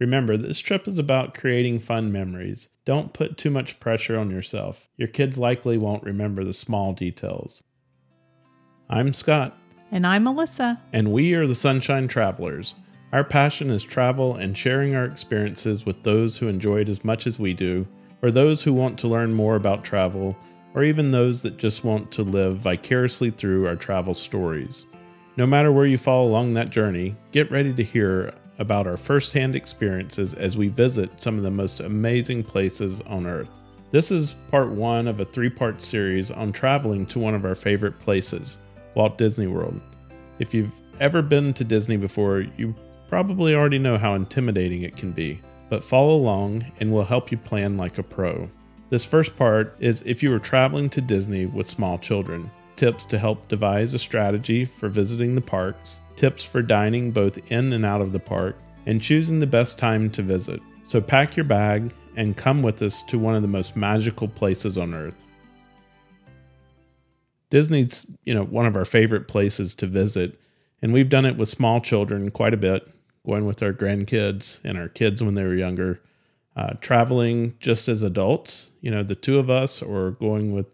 Remember, this trip is about creating fun memories. Don't put too much pressure on yourself. Your kids likely won't remember the small details. I'm Scott. And I'm Melissa. And we are the Sunshine Travelers. Our passion is travel and sharing our experiences with those who enjoy it as much as we do, or those who want to learn more about travel, or even those that just want to live vicariously through our travel stories. No matter where you fall along that journey, get ready to hear about our firsthand experiences as we visit some of the most amazing places on Earth. This is part one of a three part series on traveling to one of our favorite places, Walt Disney World. If you've ever been to Disney before, you probably already know how intimidating it can be, but follow along and we'll help you plan like a pro. This first part is if you are traveling to Disney with small children, tips to help devise a strategy for visiting the parks, tips for dining both in and out of the park, and choosing the best time to visit. So pack your bag and come with us to one of the most magical places on earth. Disney's, you know, one of our favorite places to visit, and we've done it with small children quite a bit, going with our grandkids and our kids when they were younger, uh, traveling just as adults, you know, the two of us, or going with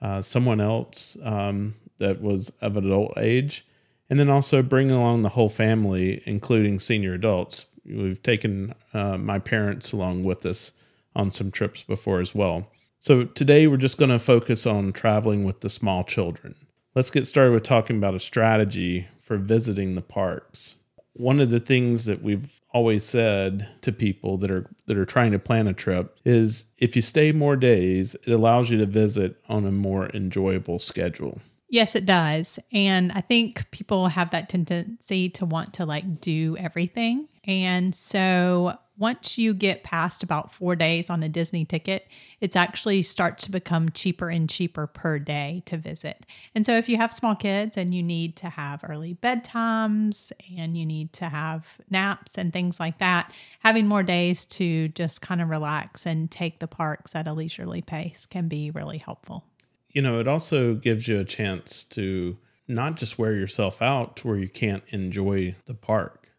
uh, someone else um, that was of adult age and then also bringing along the whole family, including senior adults. We've taken uh, my parents along with us on some trips before as well. So today we're just going to focus on traveling with the small children. Let's get started with talking about a strategy for visiting the parks. One of the things that we've always said to people that are that are trying to plan a trip is if you stay more days, it allows you to visit on a more enjoyable schedule. Yes, it does. And I think people have that tendency to want to like do everything. And so once you get past about four days on a Disney ticket, it's actually starts to become cheaper and cheaper per day to visit. And so if you have small kids and you need to have early bedtimes and you need to have naps and things like that, having more days to just kind of relax and take the parks at a leisurely pace can be really helpful you know, it also gives you a chance to not just wear yourself out to where you can't enjoy the park.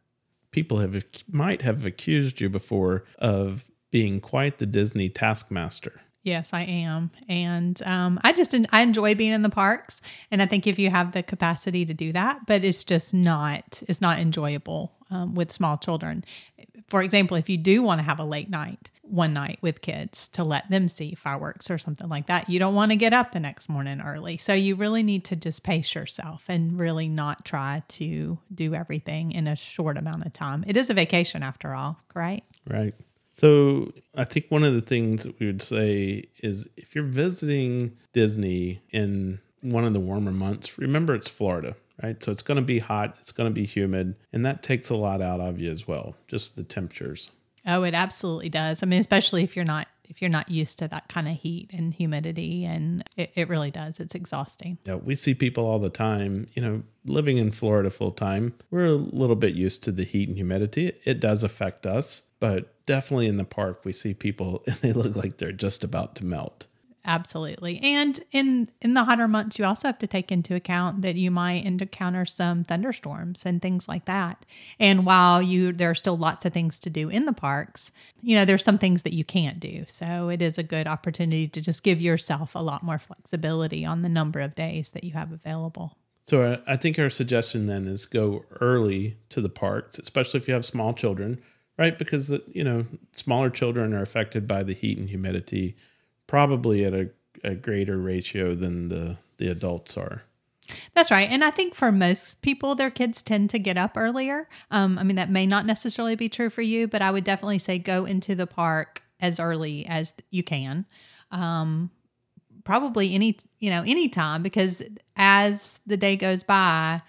People have might have accused you before of being quite the Disney taskmaster. Yes, I am, and um, I just I enjoy being in the parks, and I think if you have the capacity to do that, but it's just not it's not enjoyable um, with small children. For example, if you do want to have a late night, one night with kids to let them see fireworks or something like that. You don't want to get up the next morning early. So you really need to just pace yourself and really not try to do everything in a short amount of time. It is a vacation after all, right? Right. So I think one of the things we would say is if you're visiting Disney in one of the warmer months, remember it's Florida right? So it's going to be hot, it's going to be humid, and that takes a lot out of you as well, just the temperatures. Oh, it absolutely does. I mean, especially if you're not if you're not used to that kind of heat and humidity and it, it really does. It's exhausting. Yeah, we see people all the time, you know, living in Florida full time. We're a little bit used to the heat and humidity. It does affect us, but definitely in the park we see people and they look like they're just about to melt. Absolutely. And in in the hotter months you also have to take into account that you might encounter some thunderstorms and things like that. And while you there are still lots of things to do in the parks, you know, there's some things that you can't do. So it is a good opportunity to just give yourself a lot more flexibility on the number of days that you have available. So uh, I think our suggestion then is go early to the parks, especially if you have small children, right? Because uh, you know, smaller children are affected by the heat and humidity probably at a, a greater ratio than the, the adults are. That's right. And I think for most people, their kids tend to get up earlier. Um, I mean, that may not necessarily be true for you, but I would definitely say go into the park as early as you can. Um, probably any, you know, any time because as the day goes by,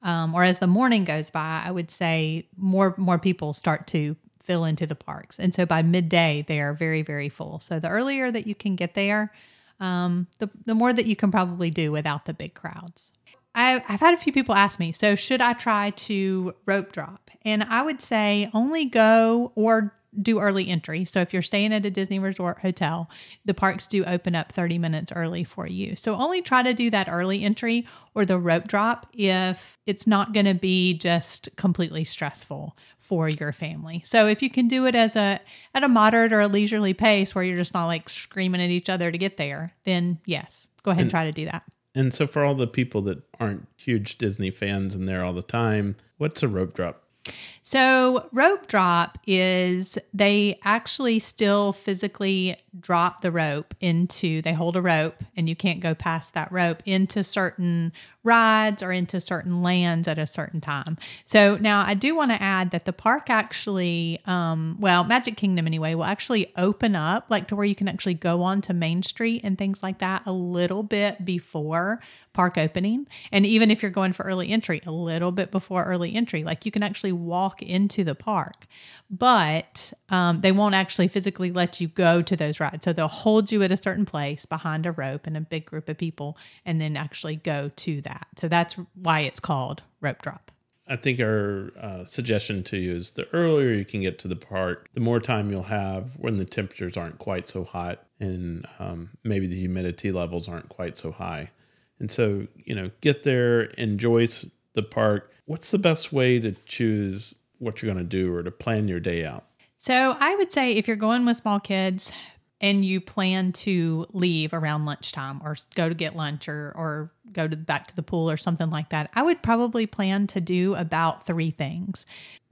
um, or as the morning goes by, I would say more more people start to fill into the parks. And so by midday, they are very, very full. So the earlier that you can get there, um, the, the more that you can probably do without the big crowds. I, I've had a few people ask me, so should I try to rope drop? And I would say only go or do early entry. So if you're staying at a Disney Resort hotel, the parks do open up 30 minutes early for you. So only try to do that early entry or the rope drop if it's not going to be just completely stressful for your family. So if you can do it as a at a moderate or a leisurely pace where you're just not like screaming at each other to get there, then yes, go ahead and, and try to do that. And so for all the people that aren't huge Disney fans and there all the time, what's a rope drop? So, rope drop is they actually still physically drop the rope into, they hold a rope and you can't go past that rope into certain rides or into certain lands at a certain time. So now I do want to add that the park actually, um, well, Magic Kingdom anyway, will actually open up like to where you can actually go on to Main Street and things like that a little bit before park opening. And even if you're going for early entry, a little bit before early entry, like you can actually walk into the park, but um, they won't actually physically let you go to those rides. So they'll hold you at a certain place behind a rope and a big group of people and then actually go to that that. So that's why it's called rope drop. I think our uh, suggestion to you is the earlier you can get to the park, the more time you'll have when the temperatures aren't quite so hot and um, maybe the humidity levels aren't quite so high. And so, you know, get there, enjoy the park. What's the best way to choose what you're going to do or to plan your day out? So, I would say if you're going with small kids, and you plan to leave around lunchtime or go to get lunch or, or go to back to the pool or something like that, I would probably plan to do about three things.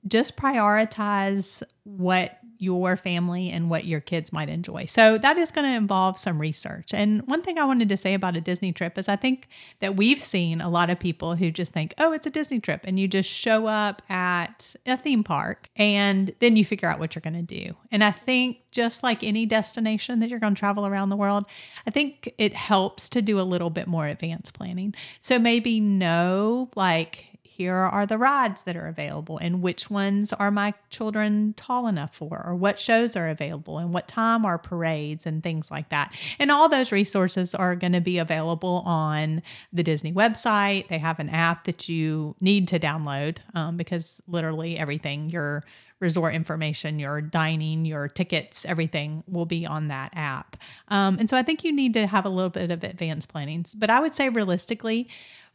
Just prioritize what your family and what your kids might enjoy. So that is going to involve some research. And one thing I wanted to say about a Disney trip is I think that we've seen a lot of people who just think, oh, it's a Disney trip. And you just show up at a theme park and then you figure out what you're going to do. And I think just like any destination that you're going to travel around the world, I think it helps to do a little bit more advanced planning. So maybe know like here are the rides that are available and which ones are my children tall enough for or what shows are available and what time are parades and things like that. And all those resources are going to be available on the disney website. They have an app that you need to download um, because literally everything your resort information your dining your tickets everything will be on that app. Um, and so i think you need to have a little bit of advanced planning but i would say realistically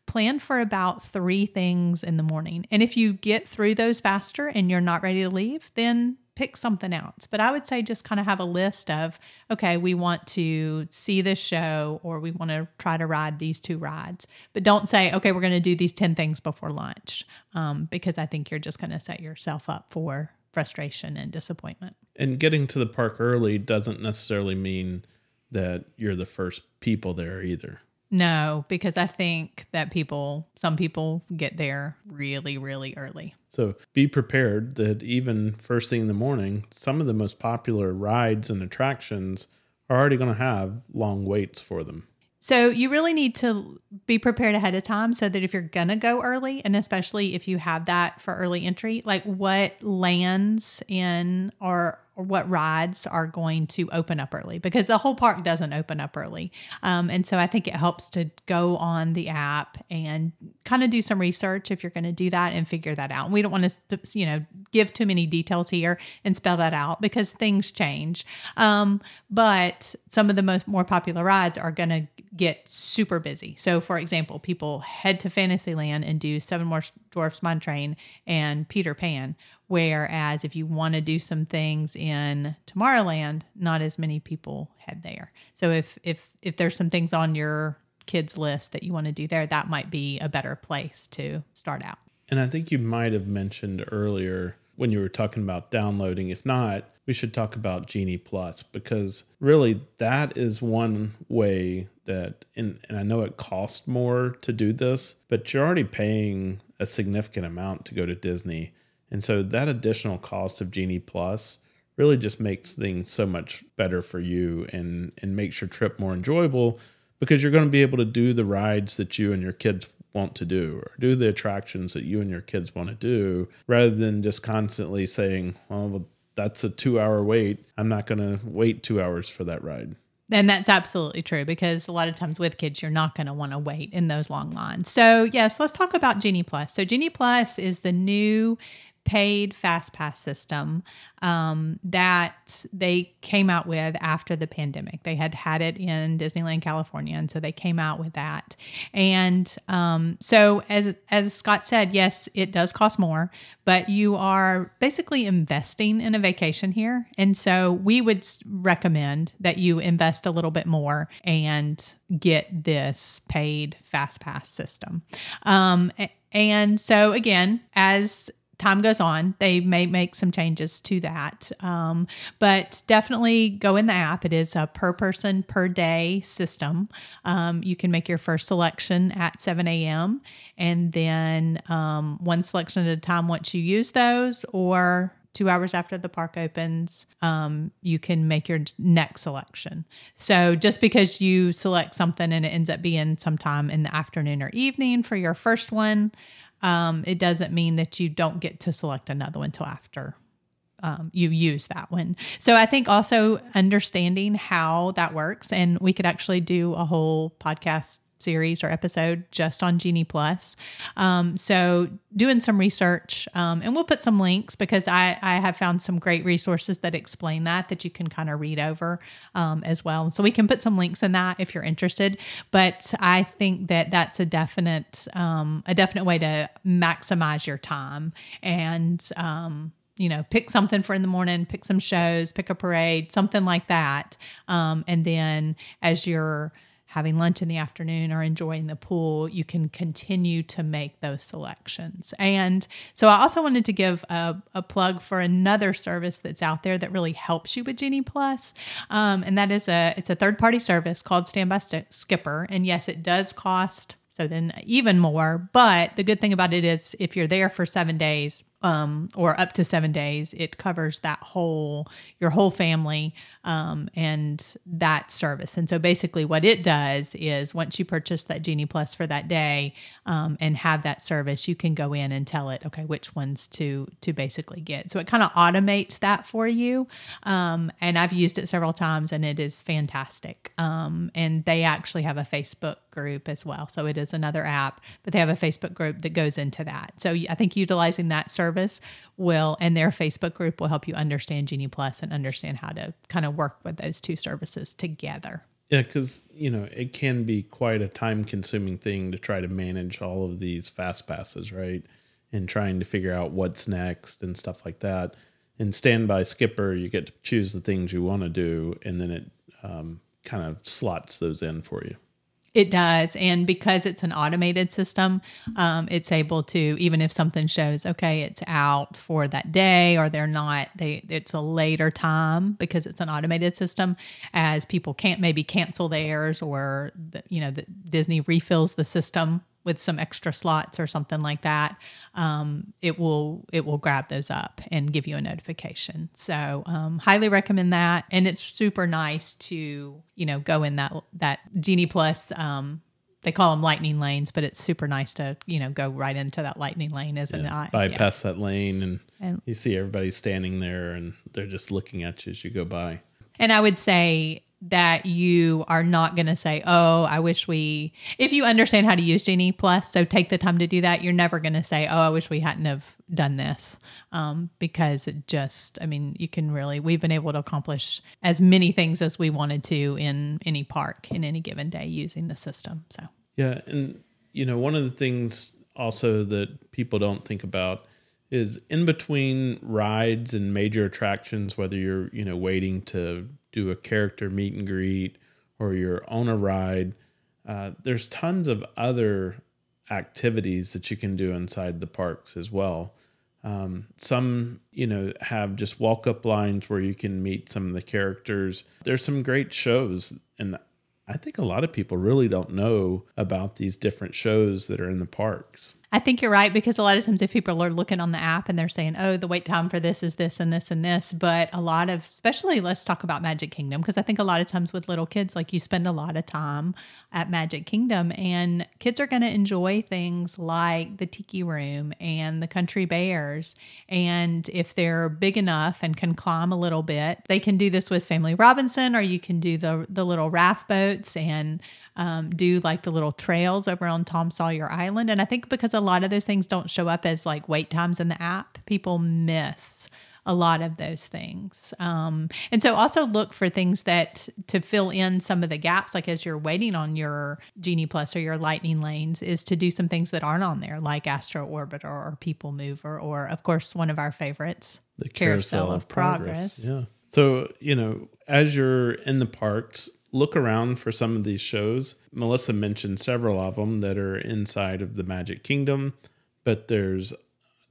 plan for about three things in the morning. And if you get through those faster and you're not ready to leave, then pick something else. But I would say just kind of have a list of, okay, we want to see this show or we want to try to ride these two rides. But don't say, okay, we're going to do these 10 things before lunch, um, because I think you're just going to set yourself up for frustration and disappointment. And getting to the park early doesn't necessarily mean that you're the first people there either. No, because I think that people, some people get there really, really early. So be prepared that even first thing in the morning, some of the most popular rides and attractions are already going to have long waits for them. So you really need to be prepared ahead of time so that if you're going to go early, and especially if you have that for early entry, like what lands in or what rides are going to open up early because the whole park doesn't open up early. Um, and so I think it helps to go on the app and kind of do some research if you're going to do that and figure that out. And we don't want to, you know, give too many details here and spell that out because things change. Um, but some of the most more popular rides are going to get super busy. So, for example, people head to Fantasyland and do Seven More Dwarfs Mine Train and Peter Pan. Whereas if you want to do some things in Tomorrowland, not as many people head there. So if if if there's some things on your kids list that you want to do there, that might be a better place to start out. And I think you might have mentioned earlier when you were talking about downloading. If not, we should talk about Genie Plus because really that is one way that, and, and I know it costs more to do this, but you're already paying a significant amount to go to Disney. And so that additional cost of Genie Plus really just makes things so much better for you and and makes your trip more enjoyable because you're going to be able to do the rides that you and your kids want to do or do the attractions that you and your kids want to do rather than just constantly saying, well, that's a 2-hour wait. I'm not going to wait 2 hours for that ride. And that's absolutely true because a lot of times with kids, you're not going to want to wait in those long lines. So, yes, let's talk about Genie Plus. So, Genie Plus is the new paid fast pass system um, that they came out with after the pandemic. They had had it in Disneyland, California, and so they came out with that. And um, so, as as Scott said, yes, it does cost more, but you are basically investing in a vacation here, and so we would recommend that you invest a little bit more and get this paid fast pass system. Um, and so again, as time goes on, they may make some changes to that. Um, but definitely go in the app. It is a per person per day system. Um, you can make your first selection at 7 a.m. and then um, one selection at a time once you use those, or two hours after the park opens, um, you can make your next selection. So just because you select something and it ends up being sometime in the afternoon or evening for your first one, um, it doesn't mean that you don't get to select another one until after um, you use that one. So I think also understanding how that works, and we could actually do a whole podcast series or episode just on Genie Plus. Um, so doing some research, um, and we'll put some links because I, I have found some great resources that explain that that you can kind of read over um, as well. So we can put some links in that if you're interested. But I think that that's a definite um, a definite way to maximize your time and um, you know, pick something for in the morning, pick some shows, pick a parade, something like that. Um, and then as you're having lunch in the afternoon or enjoying the pool, you can continue to make those selections. And so I also wanted to give a, a plug for another service that's out there that really helps you with Genie Plus. Um, and that is a it's a third party service called Standby Skipper. And yes, it does cost so then even more. But the good thing about it is if you're there for seven days, um, or up to seven days. It covers that whole your whole family um, and that service. And so basically, what it does is once you purchase that Genie Plus for that day um, and have that service, you can go in and tell it okay which ones to to basically get. So it kind of automates that for you. Um, and I've used it several times, and it is fantastic. Um, and they actually have a Facebook group as well. So it is another app, but they have a Facebook group that goes into that. So I think utilizing that service will and their Facebook group will help you understand Genie Plus and understand how to kind of work with those two services together. Yeah, because you know it can be quite a time-consuming thing to try to manage all of these fast passes, right? And trying to figure out what's next and stuff like that. In Standby Skipper, you get to choose the things you want to do, and then it um, kind of slots those in for you. It does. And because it's an automated system, um, it's able to, even if something shows, okay, it's out for that day or they're not, they it's a later time because it's an automated system as people can't maybe cancel theirs or, the, you know, the, Disney refills the system with some extra slots or something like that, um, it will it will grab those up and give you a notification. So um, highly recommend that, and it's super nice to you know go in that that Genie Plus. Um, they call them lightning lanes, but it's super nice to you know go right into that lightning lane, isn't yeah, it? Bypass yeah. that lane, and, and you see everybody standing there, and they're just looking at you as you go by. And I would say that you are not going to say, "Oh, I wish we." If you understand how to use Genie Plus, so take the time to do that. You're never going to say, "Oh, I wish we hadn't have done this," um, because it just. I mean, you can really. We've been able to accomplish as many things as we wanted to in any park in any given day using the system. So yeah, and you know, one of the things also that people don't think about is in between rides and major attractions, whether you're you know waiting to do a character meet and greet or you're on a ride. Uh, there's tons of other activities that you can do inside the parks as well. Um, some, you know, have just walk up lines where you can meet some of the characters. There's some great shows, and I think a lot of people really don't know about these different shows that are in the parks. I think you're right because a lot of times if people are looking on the app and they're saying, "Oh, the wait time for this is this and this and this," but a lot of, especially let's talk about Magic Kingdom because I think a lot of times with little kids, like you spend a lot of time at Magic Kingdom, and kids are going to enjoy things like the Tiki Room and the Country Bears, and if they're big enough and can climb a little bit, they can do Swiss Family Robinson, or you can do the the little raft boats and um, do like the little trails over on Tom Sawyer Island. And I think because a lot of those things don't show up as like wait times in the app, people miss a lot of those things. Um, and so also look for things that to fill in some of the gaps, like as you're waiting on your Genie Plus or your Lightning Lanes, is to do some things that aren't on there, like Astro Orbiter or People Mover, or of course, one of our favorites, the Carousel, Carousel of, Progress. Progress. Yeah. So, you know, as you're in the parks, look around for some of these shows. Melissa mentioned several of them that are inside of the Magic Kingdom, but there's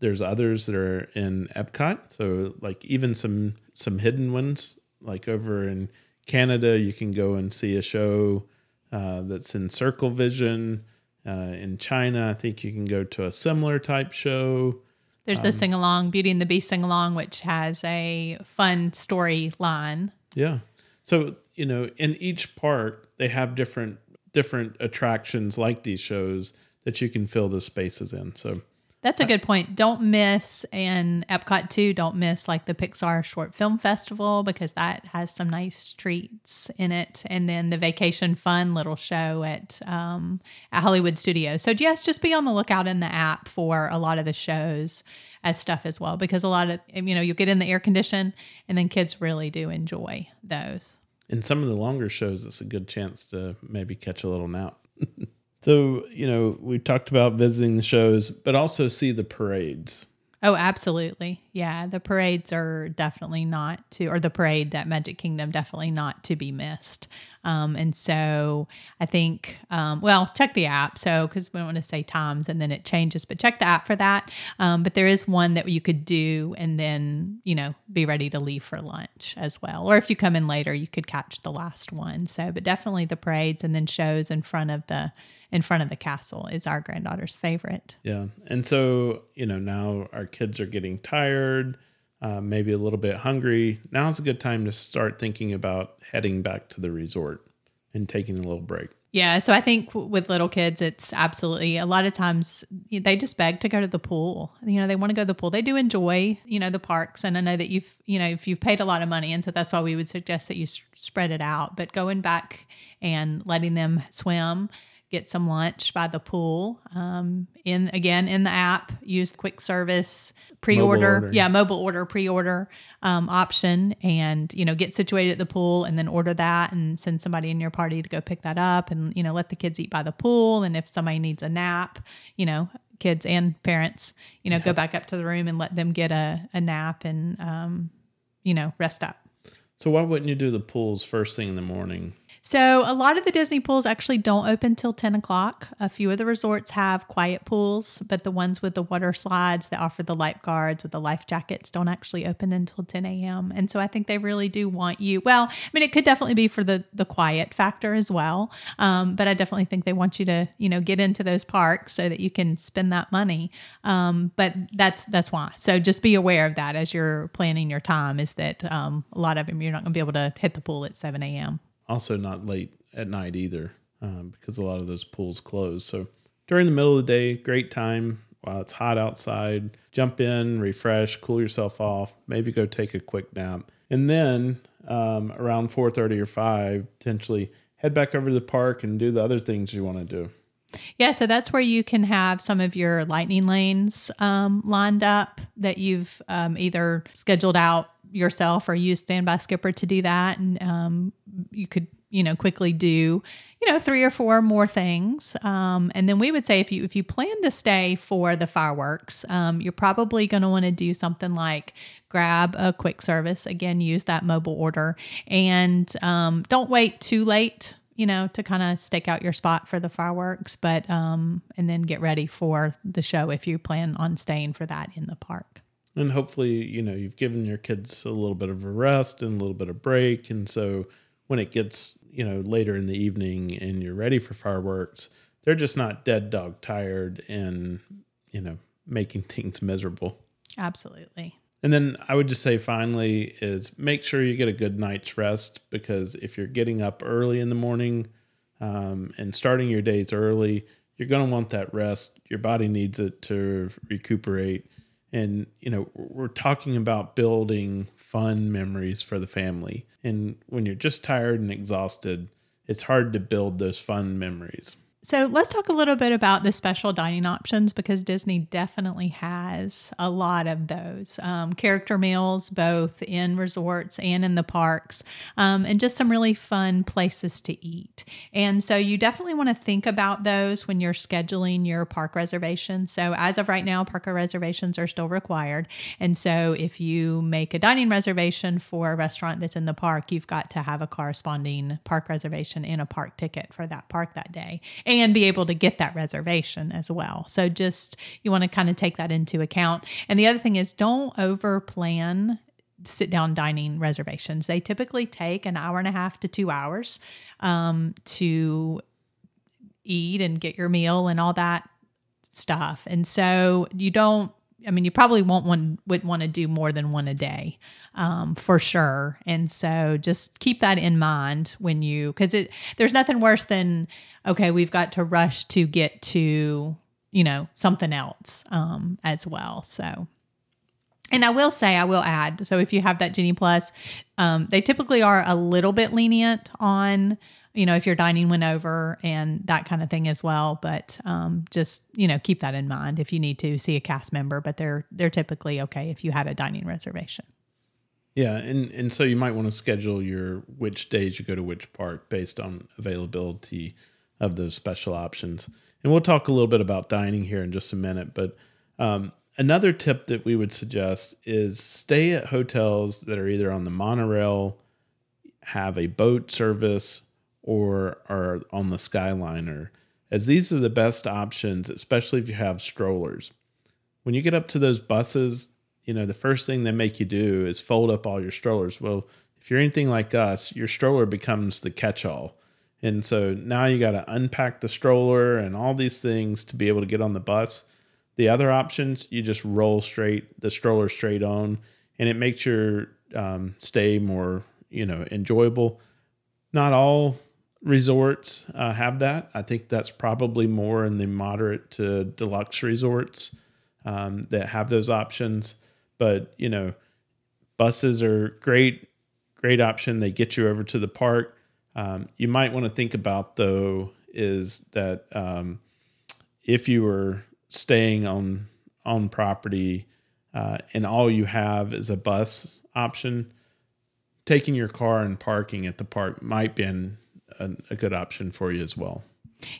there's others that are in Epcot. So like even some some hidden ones, like over in Canada, you can go and see a show uh, that's in Circle Vision. Uh, in China, I think you can go to a similar type show. There's um, the sing along, Beauty and the Beast sing along, which has a fun storyline. Yeah. So you know, in each park, they have different different attractions like these shows that you can fill the spaces in. So that's a good point. Don't miss and Epcot too. Don't miss like the Pixar Short Film Festival because that has some nice treats in it, and then the Vacation Fun little show at um, at Hollywood Studios. So yes, just be on the lookout in the app for a lot of the shows as stuff as well because a lot of you know you get in the air condition and then kids really do enjoy those. In some of the longer shows, it's a good chance to maybe catch a little nap. So, you know, we talked about visiting the shows, but also see the parades. Oh, absolutely. Yeah. The parades are definitely not to, or the parade that Magic Kingdom, definitely not to be missed. Um, and so I think, um, well, check the app. So, because we don't want to say times and then it changes, but check the app for that. Um, but there is one that you could do and then, you know, be ready to leave for lunch as well. Or if you come in later, you could catch the last one. So, but definitely the parades and then shows in front of the, in front of the castle is our granddaughter's favorite. Yeah. And so, you know, now our kids are getting tired, uh, maybe a little bit hungry. Now's a good time to start thinking about heading back to the resort and taking a little break. Yeah, so I think with little kids, it's absolutely a lot of times they just beg to go to the pool. You know, they want to go to the pool. They do enjoy, you know, the parks, and I know that you've, you know, if you've paid a lot of money, and so that's why we would suggest that you spread it out. But going back and letting them swim get some lunch by the pool. Um, in again in the app, use quick service pre-order, yeah, mobile order pre-order um, option, and you know get situated at the pool and then order that and send somebody in your party to go pick that up, and you know let the kids eat by the pool, and if somebody needs a nap, you know kids and parents, you know, yeah. go back up to the room and let them get a, a nap and um, you know rest up. So why wouldn't you do the pools first thing in the morning? So, a lot of the Disney pools actually don't open till 10 o'clock. A few of the resorts have quiet pools, but the ones with the water slides that offer the lifeguards with the life jackets don't actually open until 10 a.m. And so, I think they really do want you. Well, I mean, it could definitely be for the the quiet factor as well, um, but I definitely think they want you to, you know, get into those parks so that you can spend that money. Um, but that's that's why. So, just be aware of that as you're planning your time. Is that um, a lot of them you're not going to be able to hit the pool at 7 a.m also not late at night either um, because a lot of those pools close. So during the middle of the day, great time while it's hot outside. Jump in, refresh, cool yourself off, maybe go take a quick nap, and then um, around four thirty or five, potentially head back over to the park and do the other things you want to do. Yeah, so that's where you can have some of your lightning lanes um, lined up that you've um, either scheduled out yourself or use standby skipper to do that. And um, you could you know quickly do you know three or four more things. Um, and then we would say if you if you plan to stay for the fireworks um, you're probably going to want to do something like grab a quick service. Again use that mobile order. And um, don't wait too late you know to kind of stake out your spot for the fireworks but um, and then get ready for the show if you plan on staying for that in the park and hopefully you know you've given your kids a little bit of a rest and a little bit of break. And so when it gets you know later in the evening and you're ready for fireworks they're just not dead dog tired and you know making things miserable. Absolutely. And then i would just say finally is make sure you get a good night's rest because if you're getting up early in the morning um, and starting your days early you're going to want that rest. Your body needs it to recuperate and you know we're talking about building fun memories for the family. And when you're just tired and exhausted it's hard to build those fun memories So let's talk a little bit about the special dining options because Disney definitely has a lot of those um, character meals, both in resorts and in the parks, um, and just some really fun places to eat. And so you definitely want to think about those when you're scheduling your park reservation. So as of right now, park reservations are still required. And so if you make a dining reservation for a restaurant that's in the park, you've got to have a corresponding park reservation and a park ticket for that park that day be able to get that reservation as well. So just you want to kind of take that into account. And the other thing is don't over plan sit down dining reservations. They typically take an hour and a half to two hours um, to eat and get your meal and all that stuff. And so you don't I mean, you probably won't one would want to do more than one a day, um, for sure. And so just keep that in mind when you because it there's nothing worse than okay, we've got to rush to get to you know something else um, as well. So. And I will say, I will add. So, if you have that Genie Plus, um, they typically are a little bit lenient on you know, if your dining went over and that kind of thing as well. But um, just you know, keep that in mind if you need to see a cast member. But they're they're typically okay if you had a dining reservation. Yeah, and and so you might want to schedule your which days you go to which park based on availability of those special options. And we'll talk a little bit about dining here in just a minute. But um, another tip that we would suggest is stay at hotels that are either on the monorail, have a boat service, or are on the Skyliner, as these are the best options, especially if you have strollers. When you get up to those buses, you know, the first thing they make you do is fold up all your strollers. Well, if you're anything like us, your stroller becomes the catch all. And so now you got to unpack the stroller and all these things to be able to get on the bus. The other options, you just roll straight the stroller straight on, and it makes your um, stay more, you know, enjoyable. Not all resorts uh, have that. I think that's probably more in the moderate to deluxe resorts um, that have those options. But you know, buses are great, great option. They get you over to the park. Um, you might want to think about though is that um, if you were staying on on property uh, and all you have is a bus option, taking your car and parking at the park might be an a, a good option for you as well.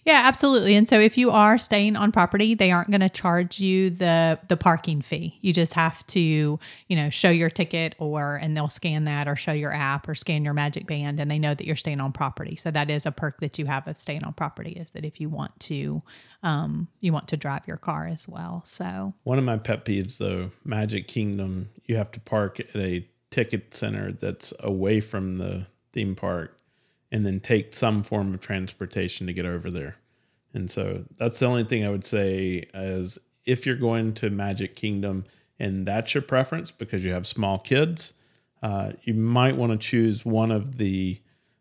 Yeah, absolutely. And so if you are staying on property, they aren't going to charge you the the parking fee. You just have to, you know, show your ticket or and they'll scan that or show your app or scan your magic band and they know that you're staying on property. So that is a perk that you have of staying on property is that if you want to um you want to drive your car as well. So One of my pet peeves though, Magic Kingdom, you have to park at a ticket center that's away from the theme park and then take some form of transportation to get over there. And so that's the only thing I would say is if you're going to Magic Kingdom and that's your preference because you have small kids, uh, you might want to choose one of the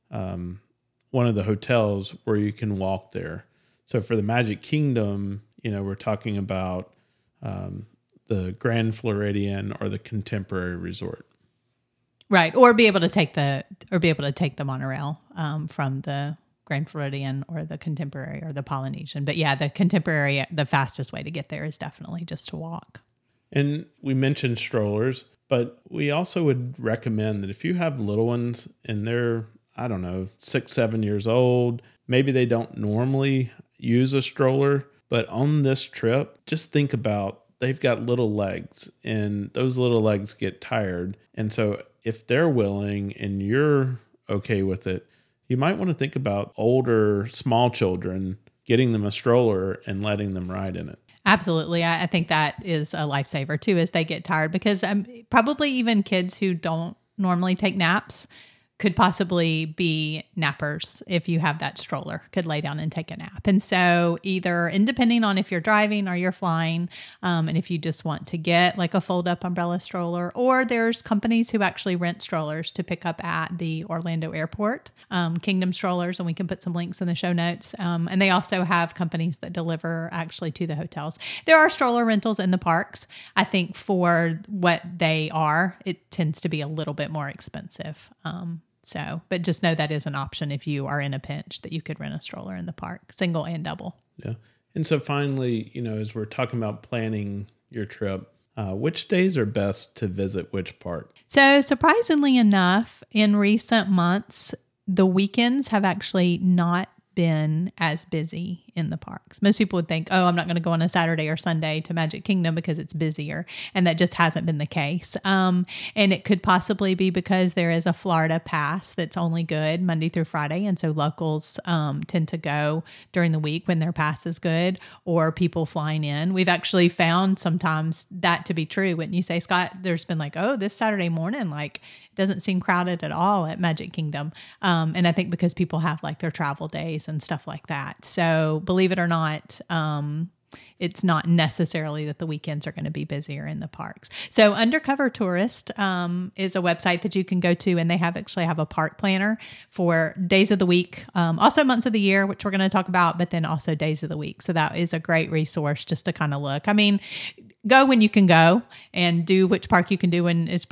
um, one of the hotels where you can walk there. So for the Magic Kingdom, you know, we're talking about um, the Grand Floridian or the Contemporary Resort. Right, or be able to take the or be able to take the monorail um, from the Grand Floridian or the Contemporary or the Polynesian. But yeah, the Contemporary, the fastest way to get there is definitely just to walk. And we mentioned strollers, but we also would recommend that if you have little ones and they're I don't know six seven years old, maybe they don't normally use a stroller, but on this trip, just think about they've got little legs and those little legs get tired. And so if they're willing and you're okay with it, you might want to think about older small children getting them a stroller and letting them ride in it. Absolutely. I, I think that is a lifesaver too as they get tired because um, probably even kids who don't normally take naps could possibly be nappers if you have that stroller, could lay down and take a nap. And so, either, and depending on if you're driving or you're flying, um, and if you just want to get like a fold up umbrella stroller, or there's companies who actually rent strollers to pick up at the Orlando airport, um, Kingdom Strollers, and we can put some links in the show notes. Um, and they also have companies that deliver actually to the hotels. There are stroller rentals in the parks. I think for what they are, it tends to be a little bit more expensive. So, but just know that is an option if you are in a pinch that you could rent a stroller in the park, single and double. Yeah. And so finally, you know, as we're talking about planning your trip, uh, which days are best to visit which park? So, surprisingly enough, in recent months, the weekends have actually not been as busy in the parks. Most people would think, oh, I'm not going to go on a Saturday or Sunday to Magic Kingdom because it's busier. And that just hasn't been the case. Um, and it could possibly be because there is a Florida pass that's only good Monday through Friday. And so locals um, tend to go during the week when their pass is good or people flying in. We've actually found sometimes that to be true. Wouldn't you say, Scott? There's been like, oh, this Saturday morning, like, doesn't seem crowded at all at Magic Kingdom. Um, and I think because people have like their travel days and stuff like that. So believe it or not, um, it's not necessarily that the weekends are going to be busier in the parks. So Undercover Tourist um, is a website that you can go to, and they have actually have a park planner for days of the week, um, also months of the year, which we're going to talk about, but then also days of the week. So that is a great resource just to kind of look. I mean, go when you can go and do which park you can do when it's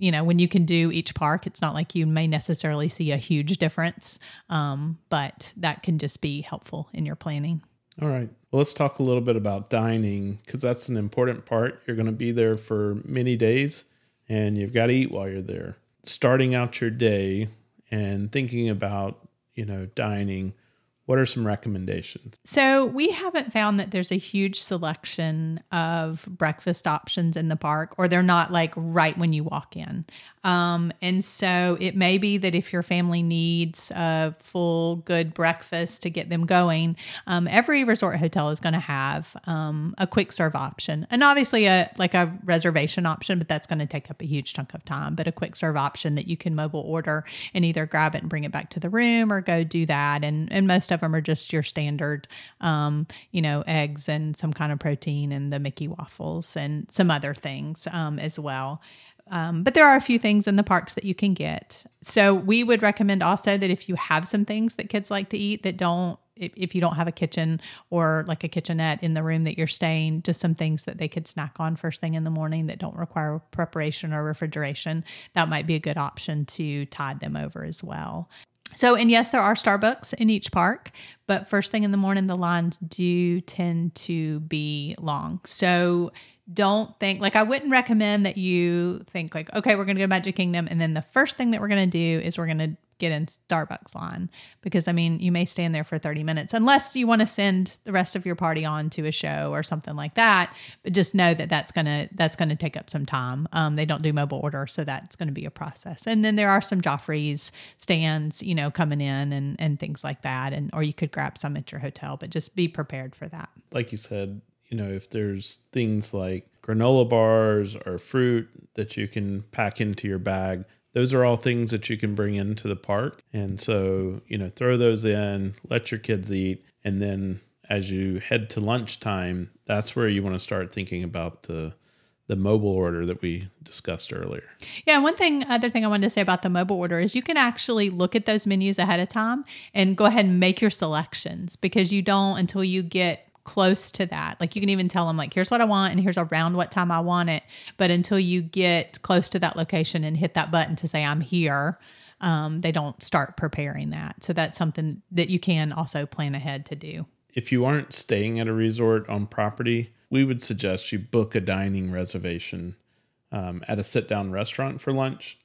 you know, when you can do each park, it's not like you may necessarily see a huge difference, um, but that can just be helpful in your planning. All right. Well, let's talk a little bit about dining because that's an important part. You're going to be there for many days and you've got to eat while you're there. Starting out your day and thinking about, you know, dining, what are some recommendations? So, we haven't found that there's a huge selection of breakfast options in the park, or they're not like right when you walk in. Um, and so it may be that if your family needs a full good breakfast to get them going, um, every resort hotel is going to have um, a quick serve option, and obviously a like a reservation option, but that's going to take up a huge chunk of time. But a quick serve option that you can mobile order and either grab it and bring it back to the room or go do that. And and most of them are just your standard, um, you know, eggs and some kind of protein and the Mickey waffles and some other things um, as well. Um, but there are a few things in the parks that you can get. So we would recommend also that if you have some things that kids like to eat that don't, if, if you don't have a kitchen or like a kitchenette in the room that you're staying, just some things that they could snack on first thing in the morning that don't require preparation or refrigeration, that might be a good option to tide them over as well. So, and yes, there are Starbucks in each park, but first thing in the morning, the lines do tend to be long. So, don't think like I wouldn't recommend that you think like, okay, we're going to go to Magic Kingdom. And then the first thing that we're going to do is we're going to get in Starbucks line because I mean, you may stand there for 30 minutes unless you want to send the rest of your party on to a show or something like that. But just know that that's going to, that's going to take up some time. Um, they don't do mobile order. So that's going to be a process. And then there are some Joffrey's stands, you know, coming in and, and things like that. And, or you could grab some at your hotel, but just be prepared for that. Like you said, you know, if there's things like granola bars or fruit that you can pack into your bag, those are all things that you can bring into the park. And so, you know, throw those in, let your kids eat, and then as you head to lunchtime, that's where you want to start thinking about the the mobile order that we discussed earlier. Yeah, one thing other thing I wanted to say about the mobile order is you can actually look at those menus ahead of time and go ahead and make your selections because you don't until you get close to that. Like you can even tell them like here's what I want and here's around what time I want it. But until you get close to that location and hit that button to say I'm here, um, they don't start preparing that. So that's something that you can also plan ahead to do. If you aren't staying at a resort on property, we would suggest you book a dining reservation um, at a sit down restaurant for lunch.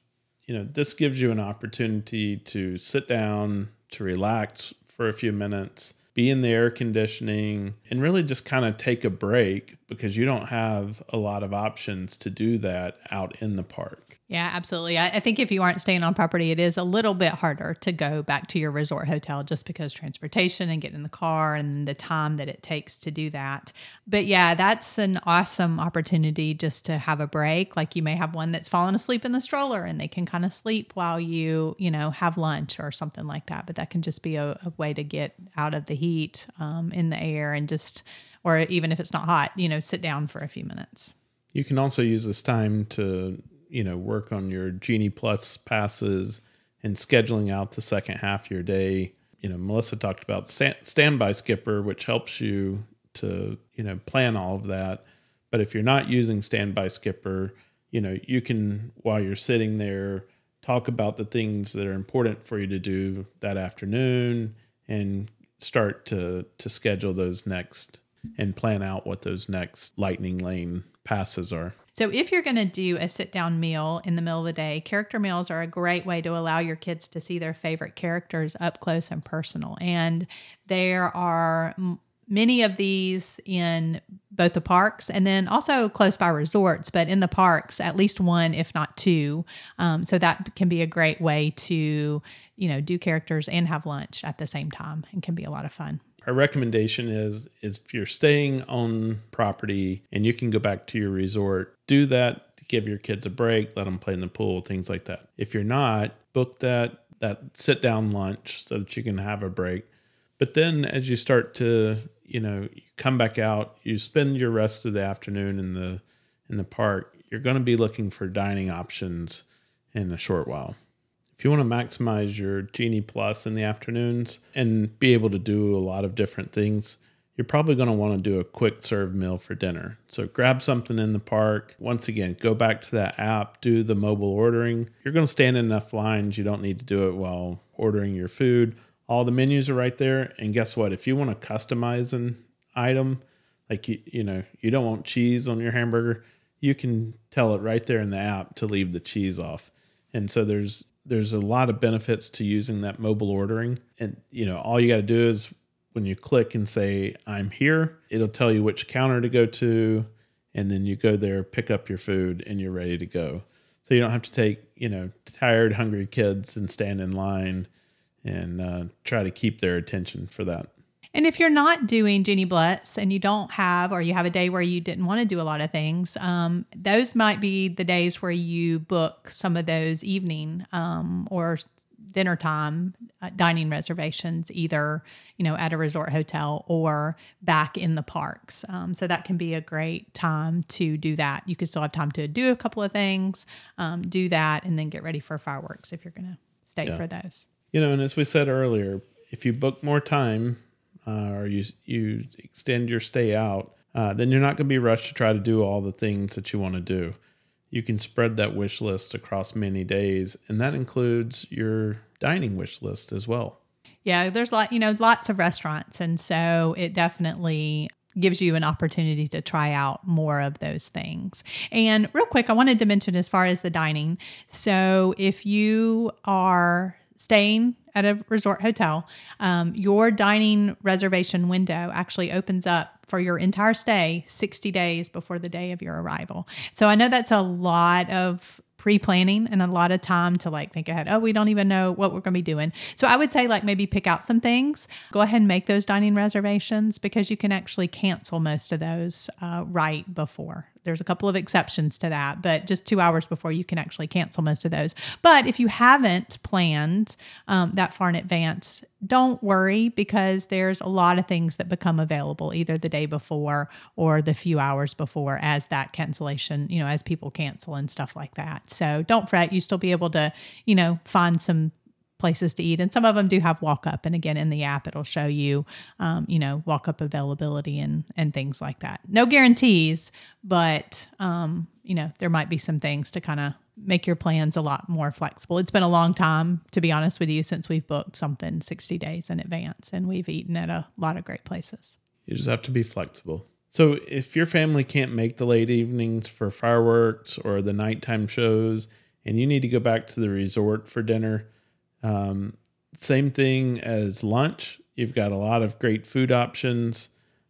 You know, this gives you an opportunity to sit down, to relax for a few minutes, be in the air conditioning, and really just kind of take a break because you don't have a lot of options to do that out in the park. Yeah, absolutely. I, I, think if you aren't staying on property, it is a little bit harder to go back to your resort hotel just because transportation and getting in the car and the time that it takes to do that. But yeah, that's an awesome opportunity just to have a break. Like you may have one that's fallen asleep in the stroller and they can kind of sleep while you, you know, have lunch or something like that. But that can just be a, a way to get out of the heat um, in the air and just, or even if it's not hot, you know, sit down for a few minutes. You can also use this time to you know work on your Genie Plus passes and scheduling out the second half of your day. You know, Melissa talked about standby skipper, which helps you to you know plan all of that. But if you're not using standby skipper, you know you can while you're sitting there talk about the things that are important for you to do that afternoon and start to to schedule those next and plan out what those next lightning lane passes are. So, if you're going to do a sit down meal in the middle of the day, character meals are a great way to allow your kids to see their favorite characters up close and personal. And there are many of these in both the parks and then also close by resorts, but in the parks, at least one, if not two. Um, so that can be a great way to, you know, do characters and have lunch at the same time and can be a lot of fun. Our recommendation is is if you're staying on property and you can go back to your resort, do that to give your kids a break, let them play in the pool, things like that. If you're not, book that that sit down lunch so that you can have a break. But then as you start to you know come back out you spend your rest of the afternoon in the in the park you're going to be looking for dining options in a short while if you want to maximize your genie plus in the afternoons and be able to do a lot of different things you're probably going to want to do a quick serve meal for dinner so grab something in the park once again go back to that app do the mobile ordering you're going to stand in enough lines you don't need to do it while ordering your food all the menus are right there. And guess what? If you want to customize an item, like you, you know, you don't want cheese on your hamburger, you can tell it right there in the app to leave the cheese off. And so there's there's a lot of benefits to using that mobile ordering. And you know, all you got to do is when you click and say I'm here, it'll tell you which counter to go to, and then you go there, pick up your food, and you're ready to go. So you don't have to take you know tired, hungry kids and stand in line and uh, try to keep their attention for that. And if you're not doing Genie Plus and you don't have, or you have a day where you didn't want to do a lot of things, um, those might be the days where you book some of those evening um, or dinner time uh, dining reservations, either you know at a resort hotel or back in the parks. Um, so that can be a great time to do that. You can still have time to do a couple of things, um, do that, and then get ready for fireworks if you're going to stay yeah. for those you know, and as we said earlier, if you book more time uh, or you you extend your stay out, uh, then you're not going to be rushed to try to do all the things that you want to do. You can spread that wish list across many days, and that includes your dining wish list as well. Yeah, there's lot, you know, lots of restaurants, and so it definitely gives you an opportunity to try out more of those things. And real quick, I wanted to mention as far as the dining. So if you are staying at a resort hotel, um, your dining reservation window actually opens up for your entire stay 60 days before the day of your arrival. So I know that's a lot of pre-planning and a lot of time to like think ahead. Oh, we don't even know what we're going to be doing. So I would say like maybe pick out some things. Go ahead and make those dining reservations because you can actually cancel most of those uh, right before there's a couple of exceptions to that, but just two hours before you can actually cancel most of those. But if you haven't planned um, that far in advance, don't worry because there's a lot of things that become available either the day before or the few hours before as that cancellation, you know, as people cancel and stuff like that. So don't fret. You still be able to, you know, find some places to eat. And some of them do have walk up. And again in the app it'll show you um, you know walk up availability and and things like that. No guarantees but um, you know there might be some things to kind of make your plans a lot more flexible. It's been a long time to be honest with you since we've booked something 60 days in advance and we've eaten at a lot of great places. You just have to be flexible. So if your family can't make the late evenings for fireworks or the nighttime shows and you need to go back to the resort for dinner um, same thing as lunch. You've got a lot of great food options.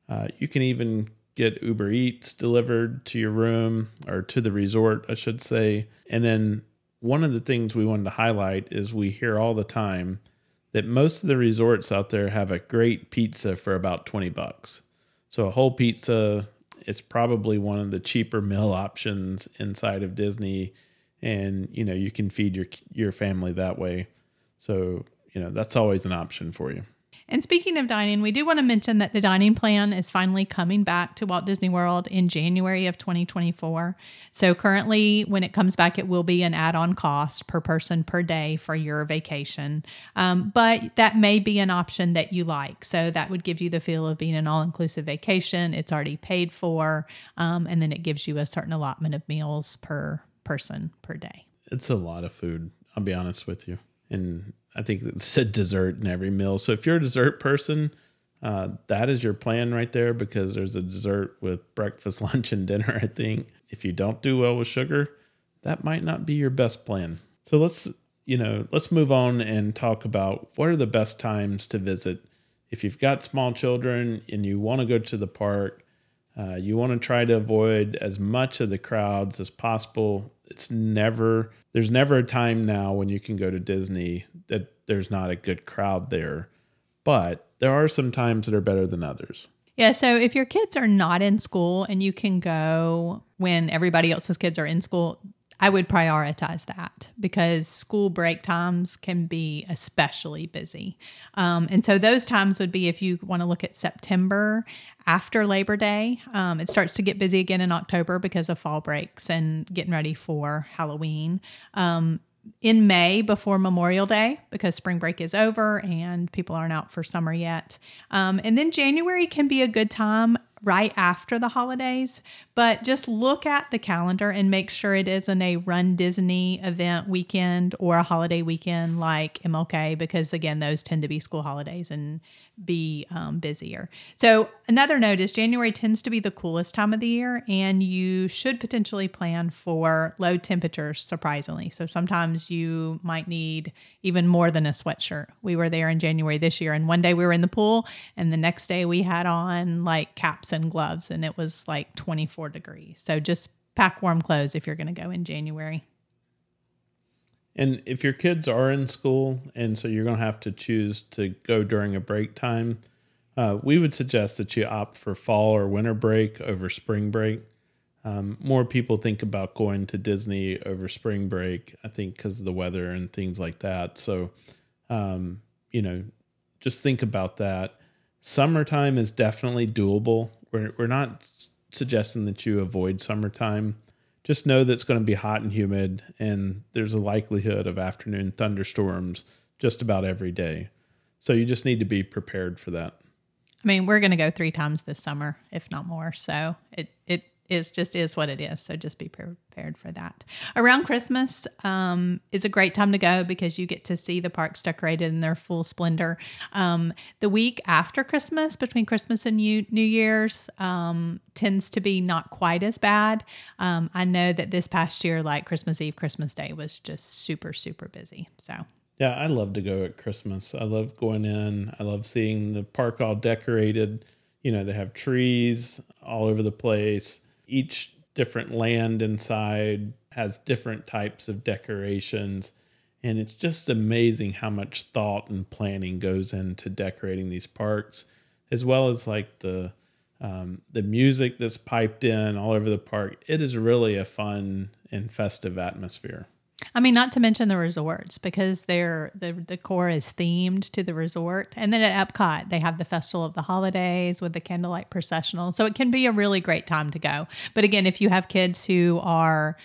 Uh, you can even get Uber Eats delivered to your room or to the resort, I should say. And then one of the things we wanted to highlight is we hear all the time that most of the resorts out there have a great pizza for about 20 bucks. So a whole pizza, it's probably one of the cheaper meal options inside of Disney and you know, you can feed your your family that way. So, you know, that's always an option for you. And speaking of dining, we do want to mention that the dining plan is finally coming back to Walt Disney World in January of 2024. So currently, when it comes back, it will be an add on cost per person per day for your vacation. Um, but that may be an option that you like. So that would give you the feel of being an all inclusive vacation. It's already paid for. Um, and then it gives you a certain allotment of meals per person per day. It's a lot of food I'll be honest with you. And I think it said dessert in every meal. So if you're a dessert person, uh, that is your plan right there because there's a dessert with breakfast, lunch, and dinner. I think if you don't do well with sugar, that might not be your best plan. So let's you know let's move on and talk about what are the best times to visit if you've got small children and you want to go to the park. Uh, you want to try to avoid as much of the crowds as possible. It's never there's never a time now when you can go to Disney that there's not a good crowd there, but there are some times that are better than others. Yeah, so if your kids are not in school and you can go when everybody else's kids are in school, I would prioritize that because school break times can be especially busy. Um, and so those times would be if you want to look at September after Labor Day. Um, it starts to get busy again in October because of fall breaks and getting ready for Halloween. Um, in May before Memorial Day because spring break is over and people aren't out for summer yet. Um, and then January can be a good time right after the holidays, but just look at the calendar and make sure it isn't a Run Disney event weekend or a holiday weekend like MLK, because again, those tend to be school holidays and be um, busier. So, another note is January tends to be the coolest time of the year, and you should potentially plan for low temperatures, surprisingly. So, sometimes you might need even more than a sweatshirt. We were there in January this year, and one day we were in the pool, and the next day we had on like caps and gloves, and it was like 24 degrees. So, just pack warm clothes if you're going to go in January. And if your kids are in school, and so you're going to have to choose to go during a break time, uh, we would suggest that you opt for fall or winter break over spring break. Um, more people think about going to Disney over spring break, I think, because of the weather and things like that. So, um, you know, just think about that. Summertime is definitely doable. We're, we're not suggesting that you avoid summertime just know that it's going to be hot and humid, and there's a likelihood of afternoon thunderstorms just about every day. So you just need to be prepared for that. I mean, we're going to go three times this summer, if not more. So it it is just is what it is. So just be prepared for that. Around Christmas um, is a great time to go because you get to see the parks decorated in their full splendor. Um, the week after Christmas, between Christmas and New, Year's, um, tends to be not quite as bad. Um, I know that this past year, like Christmas Eve, Christmas Day was just super, super busy. So yeah, I love to go at Christmas. I love going in. I love seeing the park all decorated. You know, they have trees all over the place each different land inside has different types of decorations. And it's just amazing how much thought and planning goes into decorating these parks, as well as like the um, the music that's piped in all over the park. It is really a fun and festive atmosphere. I mean, not to mention the resorts because their the decor is themed to the resort. And then at Epcot, they have the Festival of the Holidays with the candlelight processional. So it can be a really great time to go. But again, if you have kids who are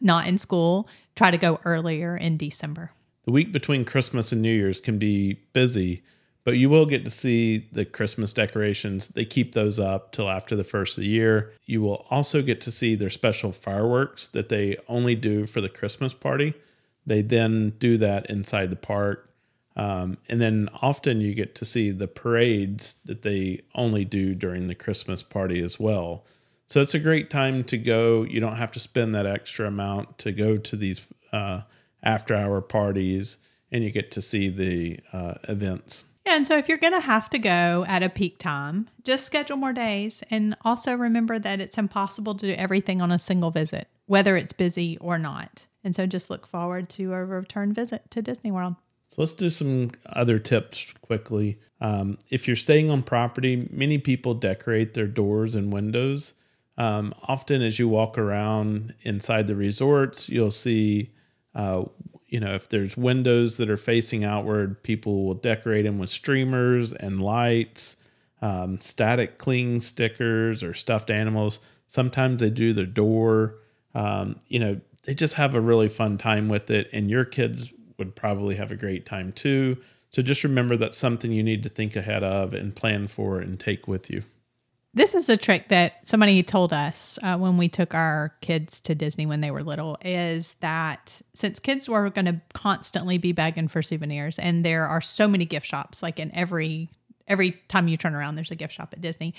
not in school, try to go earlier in December. The week between Christmas and New Year's can be busy but you will get to see the Christmas decorations. They keep those up till after the first of the year. You will also get to see their special fireworks that they only do for the Christmas party. They then do that inside the park. Um, and then often you get to see the parades that they only do during the Christmas party as well. So it's a great time to go. You don't have to spend that extra amount to go to these uh, after hour parties and you get to see the uh, events. Yeah, and so if you're going to have to go at a peak time, just schedule more days. And also remember that it's impossible to do everything on a single visit, whether it's busy or not. And so just look forward to a return visit to Disney World. So let's do some other tips quickly. Um, if you're staying on property, many people decorate their doors and windows. Um, often, as you walk around inside the resorts, you'll see uh, you know, if there's windows that are facing outward, people will decorate them with streamers and lights, um, static cling stickers or stuffed animals. Sometimes they do the door. Um, you know, they just have a really fun time with it, and your kids would probably have a great time too. So just remember that's something you need to think ahead of and plan for and take with you. This is a trick that somebody told us uh, when we took our kids to Disney when they were little is that since kids were going to constantly be begging for souvenirs and there are so many gift shops like in every every time you turn around there's a gift shop at Disney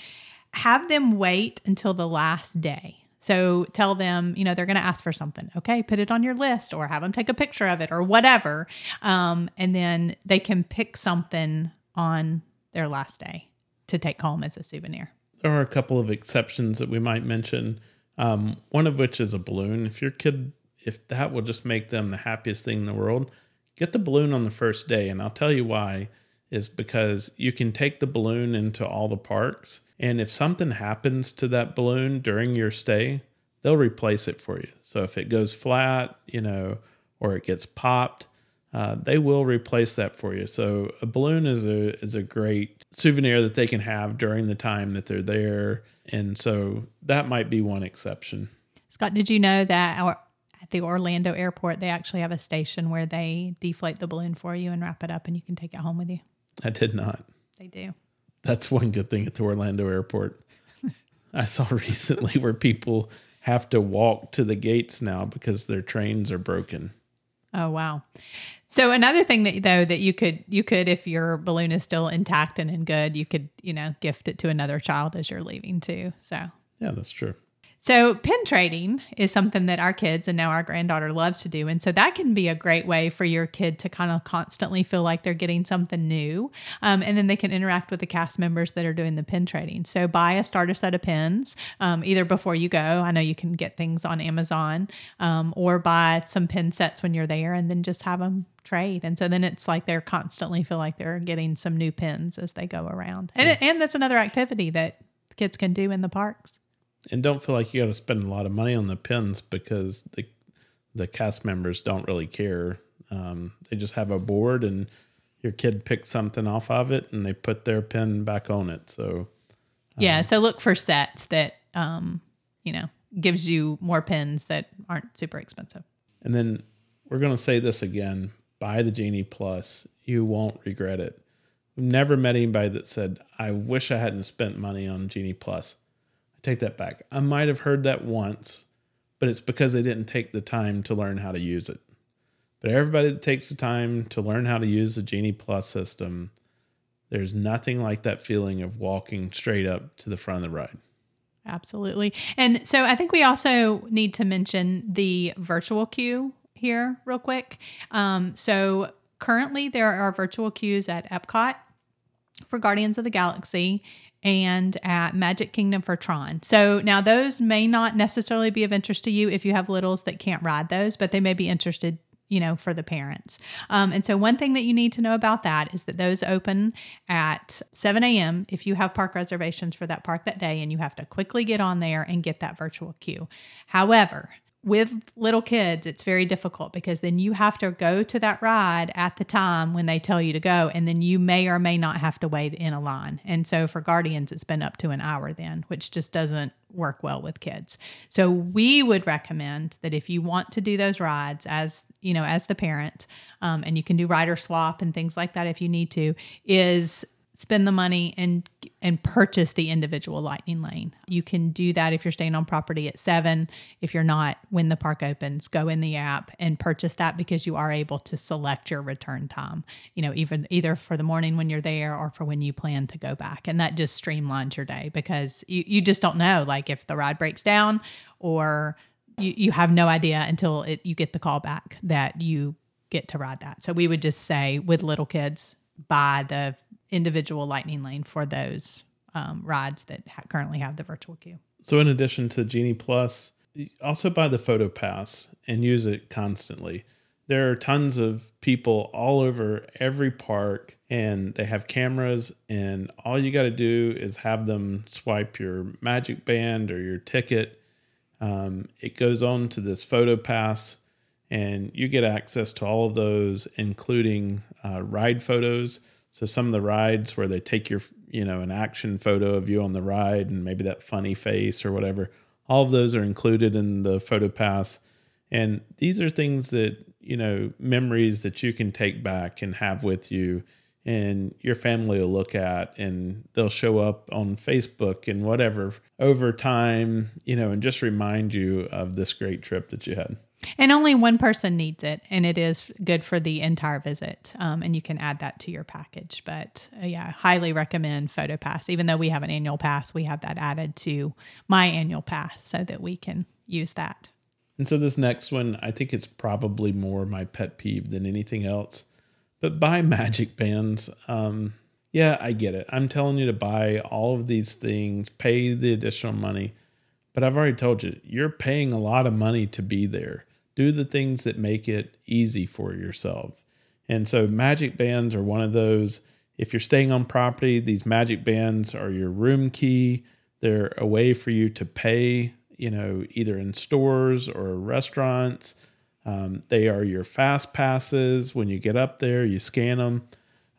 have them wait until the last day so tell them, you know, they're going to ask for something. Okay, put it on your list or have them take a picture of it or whatever. Um, and then they can pick something on their last day to take home as a souvenir. There are a couple of exceptions that we might mention. Um, one of which is a balloon. If your kid, if that will just make them the happiest thing in the world, get the balloon on the first day. And I'll tell you why is because you can take the balloon into all the parks and if something happens to that balloon during your stay, they'll replace it for you. So if it goes flat, you know, or it gets popped, uh, they will replace that for you. So a balloon is a is a great souvenir that they can have during the time that they're there, and so that might be one exception. Scott, did you know that our, at the Orlando airport they actually have a station where they deflate the balloon for you and wrap it up, and you can take it home with you? I did not. They do. That's one good thing at the Orlando airport. I saw recently where people have to walk to the gates now because their trains are broken. Oh wow. So another thing that though that you could you could if your balloon is still intact and in good, you could, you know, gift it to another child as you're leaving too. So Yeah, that's true. So, pin trading is something that our kids and now our granddaughter loves to do. And so, that can be a great way for your kid to kind of constantly feel like they're getting something new. Um, and then they can interact with the cast members that are doing the pin trading. So, buy a starter set of pins um, either before you go. I know you can get things on Amazon um, or buy some pin sets when you're there and then just have them trade. And so then it's like they're constantly feel like they're getting some new pins as they go around. And, and that's another activity that kids can do in the parks and don't feel like you got to spend a lot of money on the pins because the the cast members don't really care. Um, they just have a board and your kid picks something off of it and they put their pin back on it. So um, yeah, so look for sets that um, you know gives you more pins that aren't super expensive. And then we're going to say this again: buy the Genie Plus. You won't regret it. We've never met anybody that said, "I wish I hadn't spent money on Genie Plus." Take that back. I might have heard that once, but it's because they didn't take the time to learn how to use it. But everybody that takes the time to learn how to use the Genie Plus system, there's nothing like that feeling of walking straight up to the front of the ride. Absolutely. And so I think we also need to mention the virtual queue here, real quick. Um, so currently, there are virtual queues at Epcot for Guardians of the Galaxy and at Magic Kingdom for Tron. So now those may not necessarily be of interest to you if you have littles that can't ride those, but they may be interested you know, for the parents. Um, and so, one thing that you need to know about that is that those open at 7 a.m. if you have park reservations for that park that day, and you have to quickly get on there and get that virtual queue. However, with little kids, it's very difficult because then you have to go to that ride at the time when they tell you to go, and then you may or may not have to wait in a line. And so for Guardians, it's been up to an hour then, which just doesn't work well with kids. So we would recommend that if you want to do those rides as you know as the parent, um, and you can do rider swap and things like that if you need to, is spend the money and and purchase the individual lightning lane. You can do that if you're staying on property at 7. If you're not when the park opens, go in the app and purchase that because you are able to select your return time. You know, even either for the morning when you're there or for when you plan to go back. And that just streamlines your day because you you just don't know like if the ride breaks down or you, you have no idea until it, you get the call back that you get to ride that. So we would just say with little kids, buy the individual lightning lane for those um, rides that ha- currently have the virtual queue. So, in addition to Genie Plus, also buy the Photo Pass and use it constantly. There are tons of people all over every park, and they have cameras, and all you got to do is have them swipe your Magic Band or your ticket. Um, it goes on to this Photo Pass, and you get access to all of those, including uh, ride photos. So some of the rides where they take your, you know, an action photo of you on the ride and maybe that funny face or whatever, all of those are included in the photo pass. And these are things that, you know, memories that you can take back and have with you and your family will look at and they'll show up on Facebook and whatever over time, you know, and just remind you of this great trip that you had. And only one person needs it, and it is good for the entire visit. Um, and you can add that to your package. But uh, yeah, highly recommend PhotoPass. Even though we have an annual pass, we have that added to my annual pass so that we can use that. And so this next one, I think it's probably more my pet peeve than anything else. But buy magic bands. Um, yeah, I get it. I'm telling you to buy all of these things, pay the additional money. But I've already told you, you're paying a lot of money to be there. Do the things that make it easy for yourself. And so magic bands are one of those. If you're staying on property, these magic bands are your room key. They're a way for you to pay you know, either in stores or restaurants. Um, they are your fast passes. When you get up there, you scan them.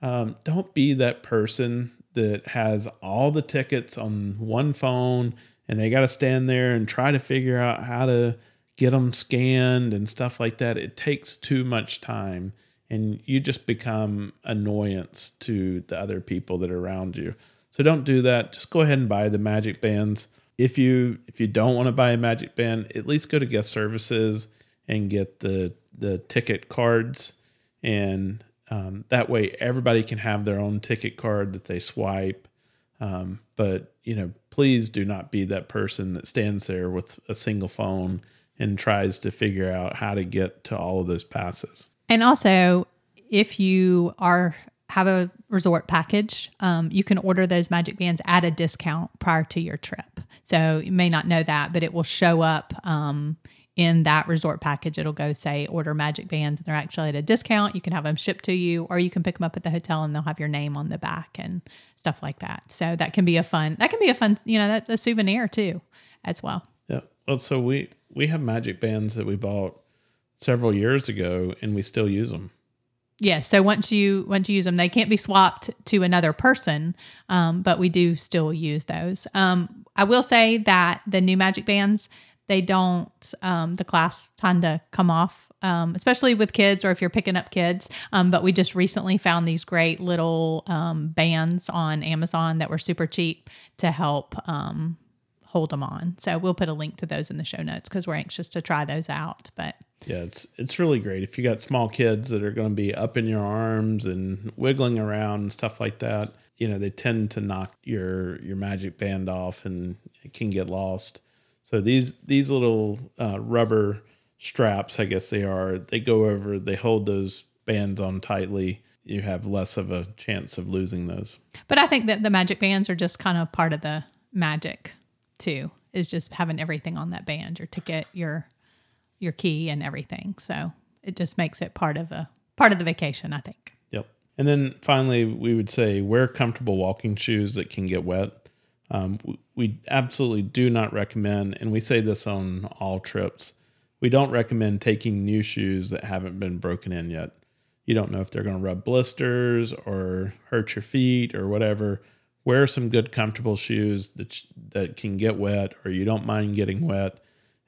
Um, don't be that person that has all the tickets on one phone and they got to stand there and try to figure out how to get them scanned and stuff like that. It takes too much time and you just become annoyance to the other people that are around you. So don't do that. Just go ahead and buy the magic bands if you if you don't want to buy a magic band, at least go to guest services and get the the ticket cards, and um, that way everybody can have their own ticket card that they swipe. Um, but you know, please do not be that person that stands there with a single phone and tries to figure out how to get to all of those passes. And also, if you are have a resort package, um, you can order those magic bands at a discount prior to your trip. So you may not know that, but it will show up um, in that resort package. It'll go say order magic bands, and they're actually at a discount. You can have them shipped to you, or you can pick them up at the hotel, and they'll have your name on the back and stuff like that. So that can be a fun. That can be a fun, you know, that's a souvenir too, as well. Well, so we we have magic bands that we bought several years ago, and we still use them. Yeah. So once you once you use them, they can't be swapped to another person, um, but we do still use those. Um, I will say that the new Magic Bands they don't um, the clasp tend to come off, um, especially with kids or if you're picking up kids. Um, but we just recently found these great little um, bands on Amazon that were super cheap to help hold them on. So we'll put a link to those in the show notes because we're anxious to try those out. But yeah, it's it's really great if you got small kids that are going to be up in your arms and wiggling around and stuff like that. You know, they tend to knock your your magic band off and it can get lost. So these these little uh, rubber straps, I guess they are, they go over, they hold those bands on tightly. You have less of a chance of losing those. But I think that the magic bands are just kind of part of the magic too. Is just having everything on that band, your ticket, your your key and everything. So it just makes it part of a part of the vacation, I think. Yep. And then finally, we would say wear comfortable walking shoes that can get wet. Um, we absolutely do not recommend, and we say this on all trips, we don't recommend taking new shoes that haven't been broken in yet. You don't know if they're going to rub blisters or hurt your feet or whatever. Wear some good, comfortable shoes that that can get wet, or you don't mind getting wet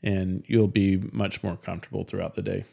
and you'll be much more comfortable throughout the day.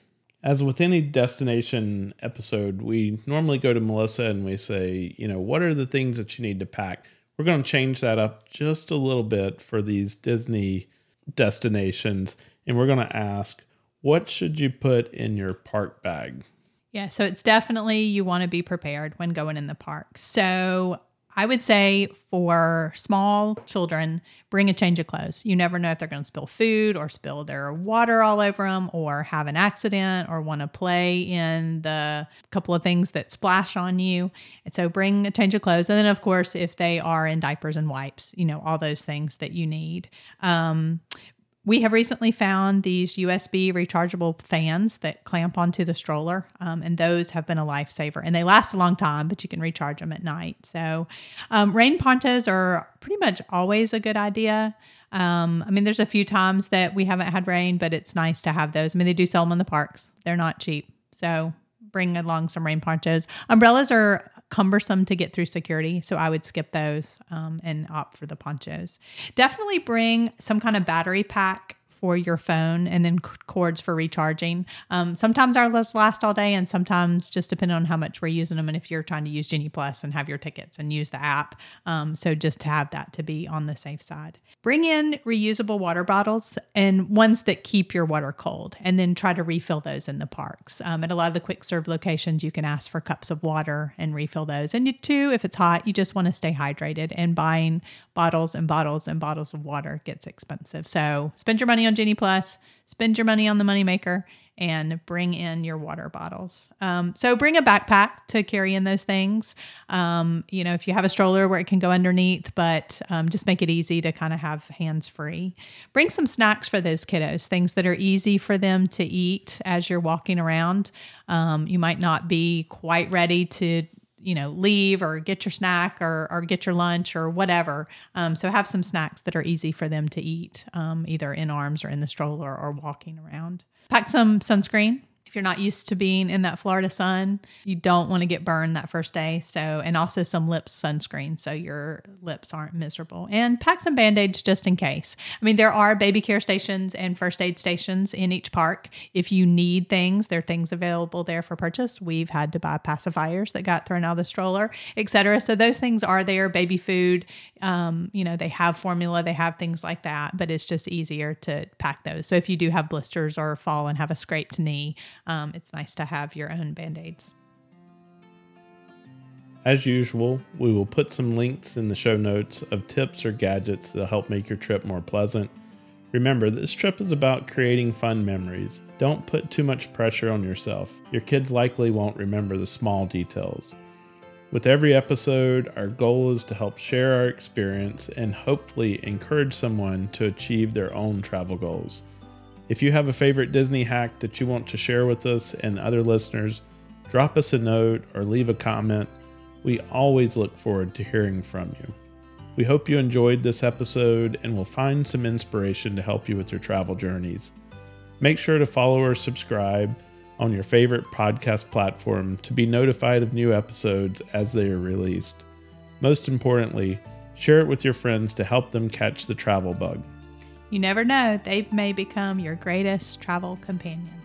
As with any destination episode, we normally go to Melissa and we say, you know, what are the things that you need to pack? We're going to change that up just a little bit for these Disney destinations. And we're going to ask, what should you put in your park bag? Yeah, so it's definitely you want to be prepared when going in the park. So I would say for small children, bring a change of clothes. You never know if they're going to spill food or spill their water all over them or have an accident or want to play in the couple of things that splash on you. And so bring a change of clothes. And then, of course, if they are in diapers and wipes, you know, all those things that you need. Um, we have recently found these USB rechargeable fans that clamp onto the stroller, um, and those have been a lifesaver. And they last a long time, but you can recharge them at night. So, um, rain ponchos are pretty much always a good idea. Um, I mean, there's a few times that we haven't had rain, but it's nice to have those. I mean, they do sell them in the parks, they're not cheap. So, bring along some rain ponchos. Umbrellas are cumbersome to get through security. So I would skip those um, and opt for the ponchos. Definitely bring some kind of battery pack for your phone and then cords for recharging. Um, sometimes ours last all day, and sometimes just depending on how much we're using them. And if you're trying to use Genie Plus and have your tickets and use the app, um, so just to have that to be on the safe side. Bring in reusable water bottles and ones that keep your water cold, and then try to refill those in the parks. Um, at a lot of the quick serve locations, you can ask for cups of water and refill those. And you too, if it's hot, you just want to stay hydrated. And buying bottles and bottles and bottles of water gets expensive. So spend your money on Genie Plus, spend your money on the Memory Maker, and bring in your water bottles. Um, so bring a backpack to carry in those things. Um, you know, if you have a stroller where it can go underneath, but um, just make it easy to kind of have hands free. Bring some snacks for those kiddos, things that are easy for them to eat as you're walking around. Um, you might not be quite ready to you know leave or get your snack or, or get your lunch or whatever. Um, so have some snacks that are easy for them to eat um, either in arms or in the stroller or walking around. Pack some sunscreen you're not used to being in that Florida sun, you don't want to get burned that first day. So, and also some lip sunscreen so your lips aren't miserable. And pack some band aids just in case. I mean, there are baby care stations and first aid stations in each park. If you need things, there are things available there for purchase. We've had to buy pacifiers that got thrown out of the stroller, etc. So, those things are there, baby food. Um, you know, they have formula, they have things like that, but it's just easier to pack those. So, if you do have blisters or fall and have a scraped knee, um, it's nice to have your own band aids. As usual, we will put some links in the show notes of tips or gadgets that help make your trip more pleasant. Remember, this trip is about creating fun memories. Don't put too much pressure on yourself. Your kids likely won't remember the small details. With every episode, our goal is to help share our experience and hopefully encourage someone to achieve their own travel goals. If you have a favorite Disney hack that you want to share with us and other listeners, drop us a note or leave a comment. We always look forward to hearing from you. We hope you enjoyed this episode and will find some inspiration to help you with your travel journeys. Make sure to follow or subscribe on your favorite podcast platform to be notified of new episodes as they are released. Most importantly, share it with your friends to help them catch the travel bug. You never know, they may become your greatest travel companion.